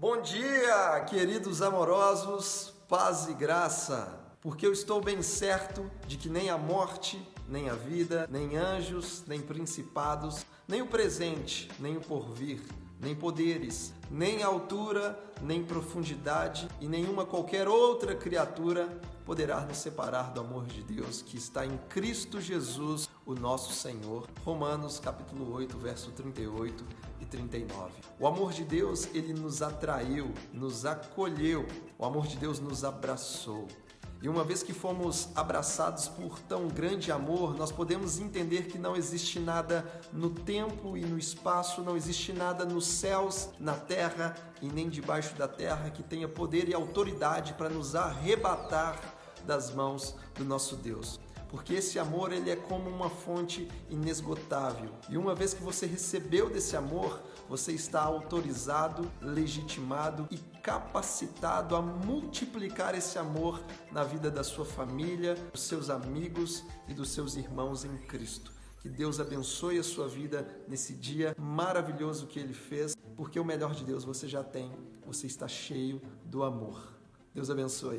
Bom dia, queridos amorosos, paz e graça, porque eu estou bem certo de que nem a morte, nem a vida, nem anjos, nem principados, nem o presente, nem o porvir, nem poderes, nem altura, nem profundidade e nenhuma qualquer outra criatura poderá nos separar do amor de Deus que está em Cristo Jesus, o nosso Senhor. Romanos capítulo 8, verso 38 e 39. O amor de Deus, ele nos atraiu, nos acolheu. O amor de Deus nos abraçou. E uma vez que fomos abraçados por tão grande amor, nós podemos entender que não existe nada no tempo e no espaço, não existe nada nos céus, na terra e nem debaixo da terra que tenha poder e autoridade para nos arrebatar das mãos do nosso Deus porque esse amor ele é como uma fonte inesgotável. E uma vez que você recebeu desse amor, você está autorizado, legitimado e capacitado a multiplicar esse amor na vida da sua família, dos seus amigos e dos seus irmãos em Cristo. Que Deus abençoe a sua vida nesse dia maravilhoso que Ele fez, porque o melhor de Deus você já tem, você está cheio do amor. Deus abençoe.